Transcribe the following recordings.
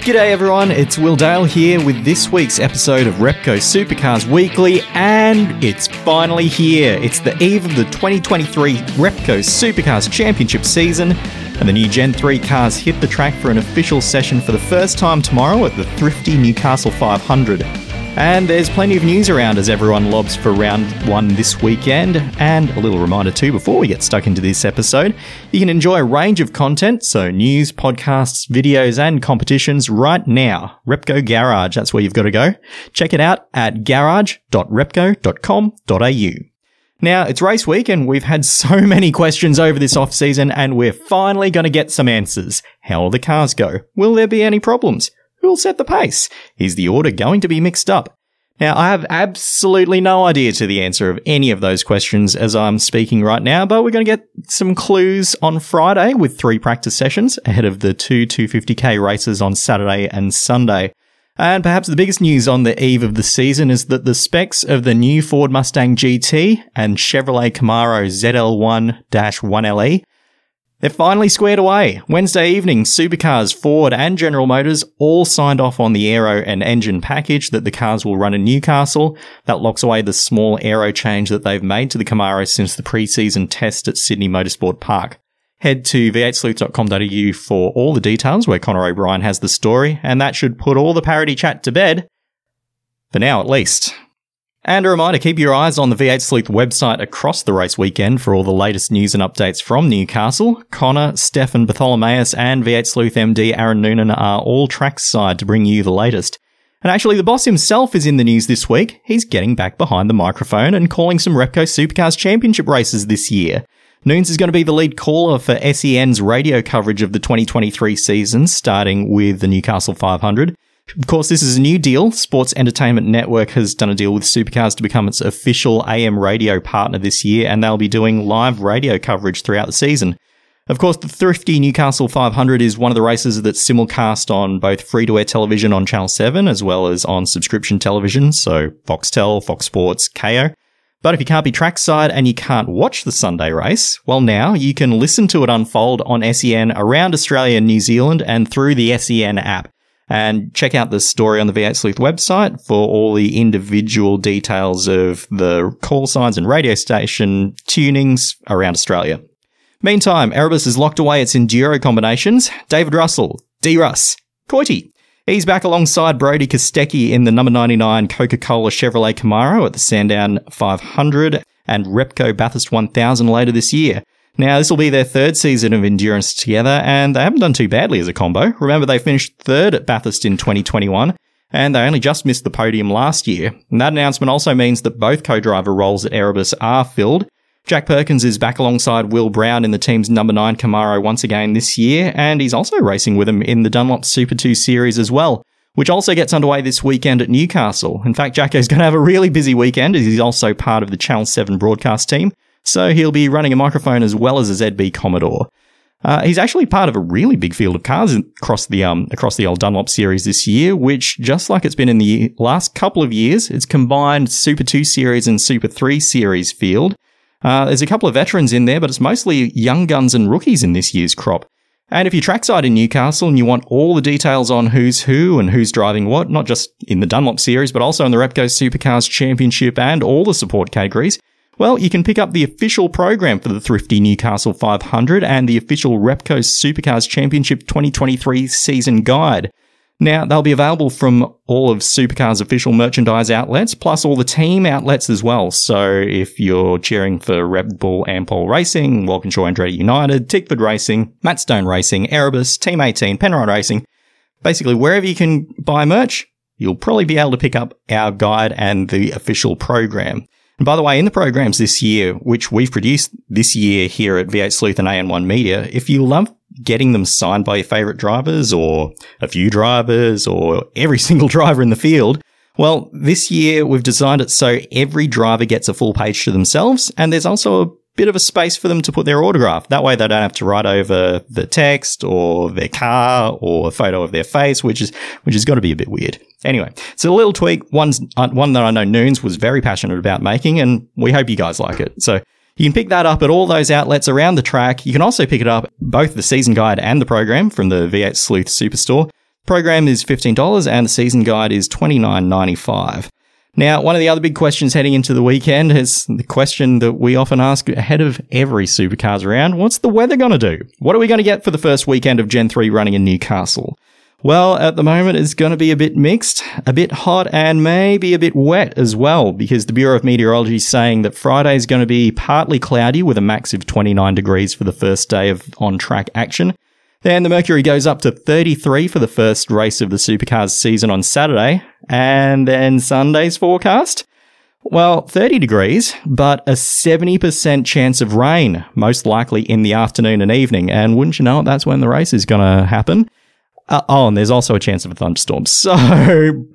G'day everyone, it's Will Dale here with this week's episode of Repco Supercars Weekly, and it's finally here. It's the eve of the 2023 Repco Supercars Championship season, and the new Gen 3 cars hit the track for an official session for the first time tomorrow at the thrifty Newcastle 500. And there's plenty of news around as everyone lobs for round one this weekend. And a little reminder too, before we get stuck into this episode, you can enjoy a range of content, so news, podcasts, videos, and competitions right now. Repco Garage, that's where you've got to go. Check it out at garage.repco.com.au. Now, it's race week and we've had so many questions over this off season and we're finally going to get some answers. How will the cars go? Will there be any problems? Who'll set the pace? Is the order going to be mixed up? Now, I have absolutely no idea to the answer of any of those questions as I'm speaking right now, but we're going to get some clues on Friday with three practice sessions ahead of the two 250k races on Saturday and Sunday. And perhaps the biggest news on the eve of the season is that the specs of the new Ford Mustang GT and Chevrolet Camaro ZL1-1LE they're finally squared away. Wednesday evening, Supercars, Ford, and General Motors all signed off on the aero and engine package that the cars will run in Newcastle. That locks away the small aero change that they've made to the Camaro since the pre-season test at Sydney Motorsport Park. Head to v8sleuth.com.au for all the details where Connor O'Brien has the story, and that should put all the parity chat to bed. For now, at least. And a reminder, keep your eyes on the V8 Sleuth website across the race weekend for all the latest news and updates from Newcastle. Connor, Stefan Bartholomaeus, and V8 Sleuth MD Aaron Noonan are all trackside to bring you the latest. And actually, the boss himself is in the news this week. He's getting back behind the microphone and calling some Repco Supercars Championship races this year. Noons is going to be the lead caller for SEN's radio coverage of the 2023 season, starting with the Newcastle 500. Of course, this is a new deal. Sports Entertainment Network has done a deal with Supercars to become its official AM radio partner this year, and they'll be doing live radio coverage throughout the season. Of course, the thrifty Newcastle 500 is one of the races that's simulcast on both free to air television on Channel 7 as well as on subscription television, so Foxtel, Fox Sports, Kayo. But if you can't be trackside and you can't watch the Sunday race, well, now you can listen to it unfold on SEN around Australia and New Zealand and through the SEN app. And check out the story on the V8 Sleuth website for all the individual details of the call signs and radio station tunings around Australia. Meantime, Erebus has locked away its Enduro combinations. David Russell, D. Russ, Coity. He's back alongside Brodie Kostecki in the number 99 Coca-Cola Chevrolet Camaro at the Sandown 500 and Repco Bathurst 1000 later this year. Now, this will be their third season of endurance together, and they haven't done too badly as a combo. Remember, they finished third at Bathurst in 2021, and they only just missed the podium last year. And that announcement also means that both co-driver roles at Erebus are filled. Jack Perkins is back alongside Will Brown in the team's number 9 Camaro once again this year, and he's also racing with him in the Dunlop Super 2 series as well, which also gets underway this weekend at Newcastle. In fact, Jacko's going to have a really busy weekend as he's also part of the Channel 7 broadcast team, so he'll be running a microphone as well as a ZB Commodore. Uh, he's actually part of a really big field of cars across the um, across the old Dunlop series this year, which just like it's been in the last couple of years, it's combined Super Two series and Super Three series field. Uh, there's a couple of veterans in there, but it's mostly young guns and rookies in this year's crop. And if you're trackside in Newcastle and you want all the details on who's who and who's driving what, not just in the Dunlop series, but also in the Repco Supercars Championship and all the support categories, well, you can pick up the official program for the Thrifty Newcastle 500 and the official Repco Supercars Championship 2023 season guide. Now, they'll be available from all of Supercars official merchandise outlets, plus all the team outlets as well. So if you're cheering for Red Bull Ampol Racing, Walkinshaw Andretti United, Tickford Racing, Matt Stone Racing, Erebus, Team 18, Penrite Racing, basically wherever you can buy merch, you'll probably be able to pick up our guide and the official program. And by the way, in the programs this year, which we've produced this year here at V8 Sleuth and AN1 Media, if you love getting them signed by your favorite drivers or a few drivers or every single driver in the field. Well, this year we've designed it so every driver gets a full page to themselves and there's also a bit of a space for them to put their autograph. That way they don't have to write over the text or their car or a photo of their face, which is, which has got to be a bit weird. Anyway, so a little tweak, one's, uh, one that I know Noons was very passionate about making and we hope you guys like it. So you can pick that up at all those outlets around the track. You can also pick it up both the season guide and the program from the V8 Sleuth Superstore. Program is $15 and the season guide is $29.95. Now, one of the other big questions heading into the weekend is the question that we often ask ahead of every supercars round. What's the weather going to do? What are we going to get for the first weekend of Gen 3 running in Newcastle? Well, at the moment, it's going to be a bit mixed, a bit hot, and maybe a bit wet as well, because the Bureau of Meteorology is saying that Friday is going to be partly cloudy with a max of 29 degrees for the first day of on track action. Then the mercury goes up to 33 for the first race of the supercars season on Saturday, and then Sunday's forecast. Well, 30 degrees, but a 70% chance of rain, most likely in the afternoon and evening. And wouldn't you know it, that's when the race is going to happen. Uh, oh, and there's also a chance of a thunderstorm. So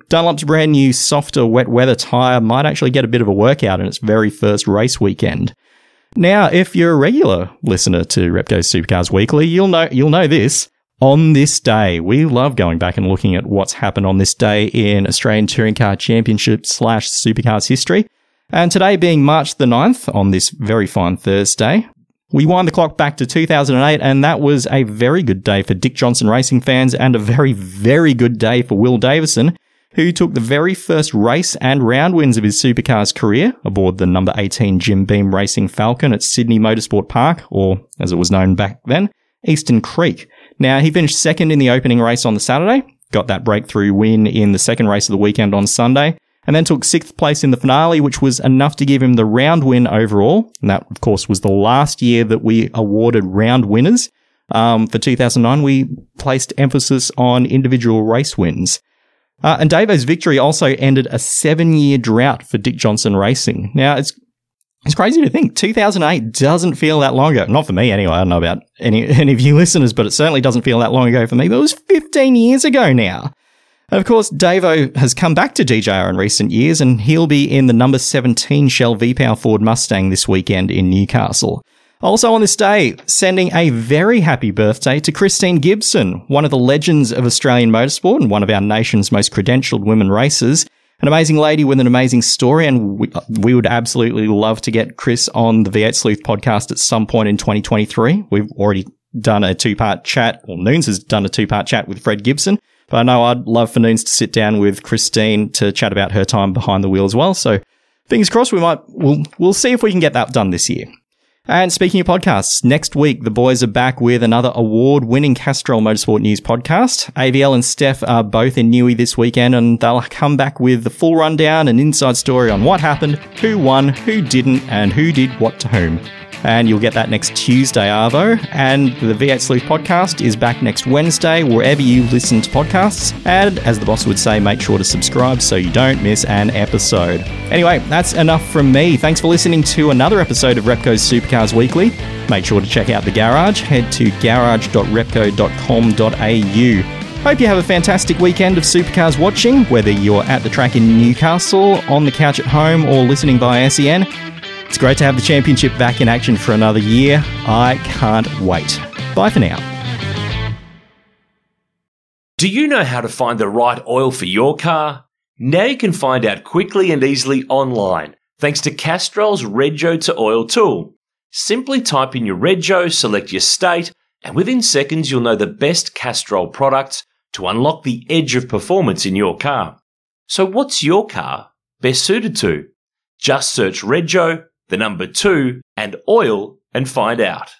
Dunlop's brand new softer wet weather tyre might actually get a bit of a workout in its very first race weekend. Now, if you're a regular listener to Repco Supercars Weekly, you'll know you'll know this. On this day, we love going back and looking at what's happened on this day in Australian Touring Car Championship slash Supercars history. And today being March the 9th on this very fine Thursday, we wind the clock back to 2008, and that was a very good day for Dick Johnson racing fans and a very, very good day for Will Davison, who took the very first race and round wins of his supercars career aboard the number 18 Jim Beam Racing Falcon at Sydney Motorsport Park, or as it was known back then, Eastern Creek. Now, he finished second in the opening race on the Saturday, got that breakthrough win in the second race of the weekend on Sunday, and then took sixth place in the finale, which was enough to give him the round win overall. And that, of course, was the last year that we awarded round winners. Um, for 2009, we placed emphasis on individual race wins. Uh, and Davo's victory also ended a seven year drought for Dick Johnson Racing. Now, it's it's crazy to think 2008 doesn't feel that long ago. Not for me, anyway. I don't know about any, any of you listeners, but it certainly doesn't feel that long ago for me. But it was 15 years ago now. Of course, Davo has come back to DJR in recent years, and he'll be in the number 17 Shell V-Power Ford Mustang this weekend in Newcastle. Also on this day, sending a very happy birthday to Christine Gibson, one of the legends of Australian motorsport and one of our nation's most credentialed women racers. An amazing lady with an amazing story, and we, we would absolutely love to get Chris on the V8 Sleuth podcast at some point in 2023. We've already done a two part chat, or Noons has done a two part chat with Fred Gibson. But I know I'd love for Noons to sit down with Christine to chat about her time behind the wheel as well. So fingers crossed, we might, we'll, we'll see if we can get that done this year. And speaking of podcasts, next week the boys are back with another award-winning Castrol Motorsport News podcast. AVL and Steph are both in Newey this weekend, and they'll come back with the full rundown and inside story on what happened, who won, who didn't, and who did what to whom and you'll get that next Tuesday, Arvo. And the V8 Sleuth podcast is back next Wednesday, wherever you listen to podcasts. And as the boss would say, make sure to subscribe so you don't miss an episode. Anyway, that's enough from me. Thanks for listening to another episode of Repco's Supercars Weekly. Make sure to check out the garage. Head to garage.repco.com.au. Hope you have a fantastic weekend of supercars watching, whether you're at the track in Newcastle, on the couch at home, or listening via SEN. It's great to have the championship back in action for another year. I can't wait. Bye for now. Do you know how to find the right oil for your car? Now you can find out quickly and easily online thanks to Castrol's Rego to Oil tool. Simply type in your Rego, select your state, and within seconds you'll know the best Castrol products to unlock the edge of performance in your car. So what's your car best suited to? Just search Rego the number two, and oil and find out.